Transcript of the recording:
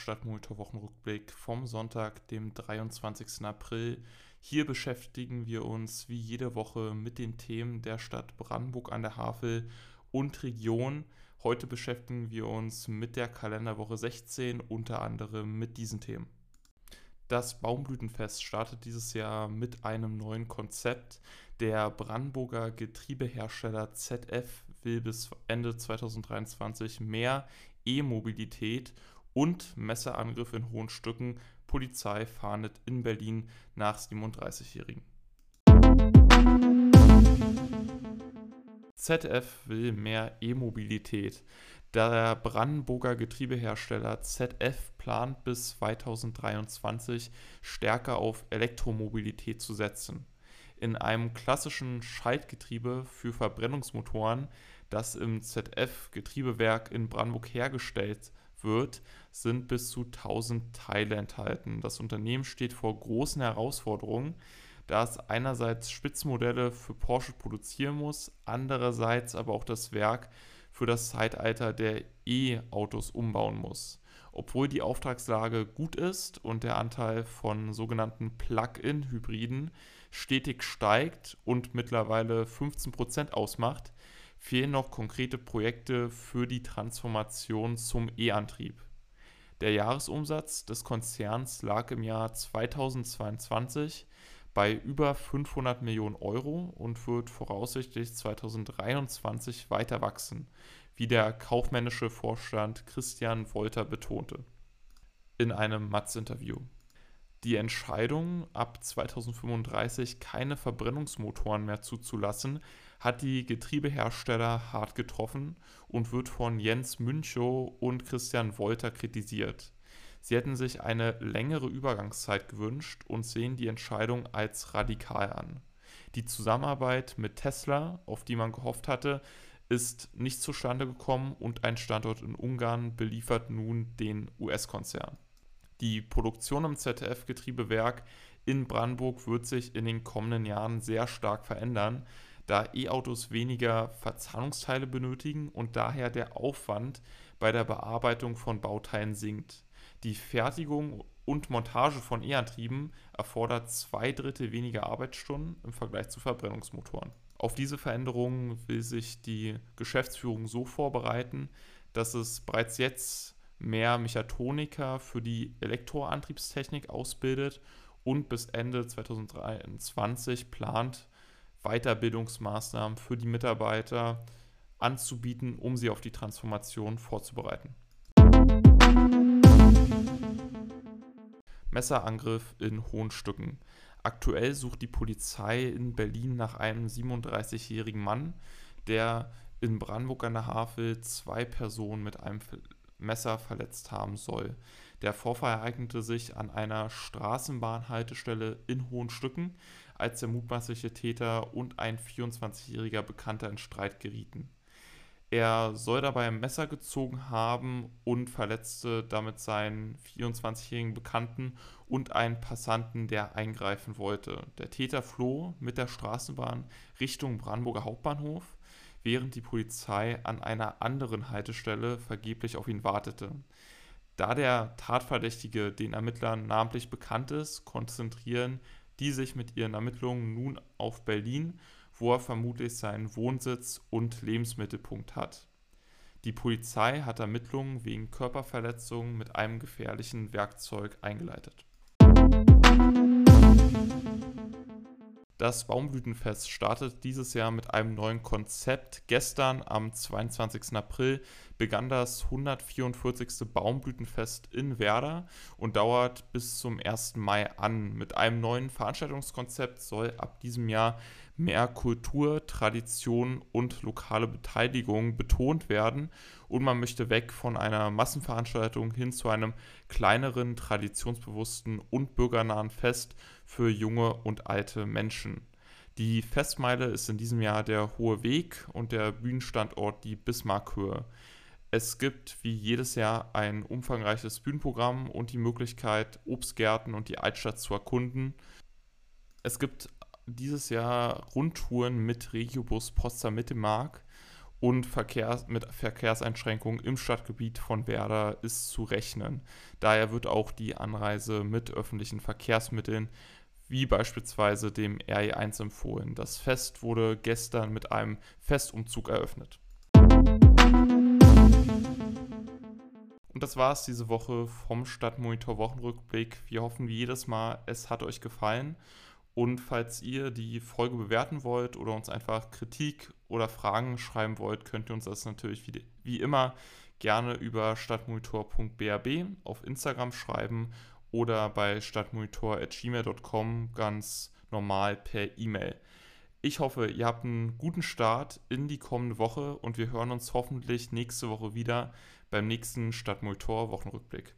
Stadtmonitor Wochenrückblick vom Sonntag, dem 23. April. Hier beschäftigen wir uns wie jede Woche mit den Themen der Stadt Brandenburg an der Havel und Region. Heute beschäftigen wir uns mit der Kalenderwoche 16, unter anderem mit diesen Themen. Das Baumblütenfest startet dieses Jahr mit einem neuen Konzept. Der Brandenburger Getriebehersteller ZF will bis Ende 2023 mehr E-Mobilität und Messerangriff in hohen Stücken. Polizei fahndet in Berlin nach 37-Jährigen. ZF will mehr E-Mobilität. Der Brandenburger Getriebehersteller ZF plant bis 2023 stärker auf Elektromobilität zu setzen. In einem klassischen Schaltgetriebe für Verbrennungsmotoren, das im ZF-Getriebewerk in Brandenburg hergestellt wird, sind bis zu 1000 Teile enthalten. Das Unternehmen steht vor großen Herausforderungen, da es einerseits Spitzenmodelle für Porsche produzieren muss, andererseits aber auch das Werk für das Zeitalter der E-Autos umbauen muss. Obwohl die Auftragslage gut ist und der Anteil von sogenannten Plug-in-Hybriden stetig steigt und mittlerweile 15% ausmacht, fehlen noch konkrete Projekte für die Transformation zum E-Antrieb. Der Jahresumsatz des Konzerns lag im Jahr 2022 bei über 500 Millionen Euro und wird voraussichtlich 2023 weiter wachsen, wie der kaufmännische Vorstand Christian Wolter betonte in einem Matz-Interview. Die Entscheidung, ab 2035 keine Verbrennungsmotoren mehr zuzulassen, hat die Getriebehersteller hart getroffen und wird von Jens Münchow und Christian Wolter kritisiert. Sie hätten sich eine längere Übergangszeit gewünscht und sehen die Entscheidung als radikal an. Die Zusammenarbeit mit Tesla, auf die man gehofft hatte, ist nicht zustande gekommen und ein Standort in Ungarn beliefert nun den US-Konzern. Die Produktion im ZDF-Getriebewerk in Brandenburg wird sich in den kommenden Jahren sehr stark verändern, da E-Autos weniger Verzahnungsteile benötigen und daher der Aufwand bei der Bearbeitung von Bauteilen sinkt. Die Fertigung und Montage von E-Antrieben erfordert zwei Drittel weniger Arbeitsstunden im Vergleich zu Verbrennungsmotoren. Auf diese Veränderungen will sich die Geschäftsführung so vorbereiten, dass es bereits jetzt mehr Mechatroniker für die Elektroantriebstechnik ausbildet und bis Ende 2023 plant, Weiterbildungsmaßnahmen für die Mitarbeiter anzubieten, um sie auf die Transformation vorzubereiten. Messerangriff in Hohenstücken. Aktuell sucht die Polizei in Berlin nach einem 37-jährigen Mann, der in Brandenburg an der Havel zwei Personen mit einem Messer verletzt haben soll. Der Vorfall ereignete sich an einer Straßenbahnhaltestelle in Hohenstücken, als der mutmaßliche Täter und ein 24-jähriger Bekannter in Streit gerieten. Er soll dabei ein Messer gezogen haben und verletzte damit seinen 24-jährigen Bekannten und einen Passanten, der eingreifen wollte. Der Täter floh mit der Straßenbahn Richtung Brandenburger Hauptbahnhof während die Polizei an einer anderen Haltestelle vergeblich auf ihn wartete. Da der Tatverdächtige den Ermittlern namentlich bekannt ist, konzentrieren die sich mit ihren Ermittlungen nun auf Berlin, wo er vermutlich seinen Wohnsitz und Lebensmittelpunkt hat. Die Polizei hat Ermittlungen wegen Körperverletzungen mit einem gefährlichen Werkzeug eingeleitet. Das Baumblütenfest startet dieses Jahr mit einem neuen Konzept. Gestern, am 22. April, begann das 144. Baumblütenfest in Werder und dauert bis zum 1. Mai an. Mit einem neuen Veranstaltungskonzept soll ab diesem Jahr mehr Kultur, Tradition und lokale Beteiligung betont werden und man möchte weg von einer Massenveranstaltung hin zu einem kleineren, traditionsbewussten und bürgernahen Fest für junge und alte Menschen. Die Festmeile ist in diesem Jahr der Hohe Weg und der Bühnenstandort die Bismarckhöhe. Es gibt wie jedes Jahr ein umfangreiches Bühnenprogramm und die Möglichkeit, Obstgärten und die Altstadt zu erkunden. Es gibt dieses Jahr Rundtouren mit Regiobus Potsdam Mittelmark und Verkehrs mit Verkehrseinschränkungen im Stadtgebiet von Werder ist zu rechnen. Daher wird auch die Anreise mit öffentlichen Verkehrsmitteln wie beispielsweise dem RE1 empfohlen. Das Fest wurde gestern mit einem Festumzug eröffnet. Und das war es diese Woche vom Stadtmonitor Wochenrückblick. Wir hoffen wie jedes Mal, es hat euch gefallen. Und falls ihr die Folge bewerten wollt oder uns einfach Kritik oder Fragen schreiben wollt, könnt ihr uns das natürlich wie, wie immer gerne über stadtmonitor.brb auf Instagram schreiben oder bei stadtmonitor.gmail.com ganz normal per E-Mail. Ich hoffe, ihr habt einen guten Start in die kommende Woche und wir hören uns hoffentlich nächste Woche wieder beim nächsten Stadtmonitor Wochenrückblick.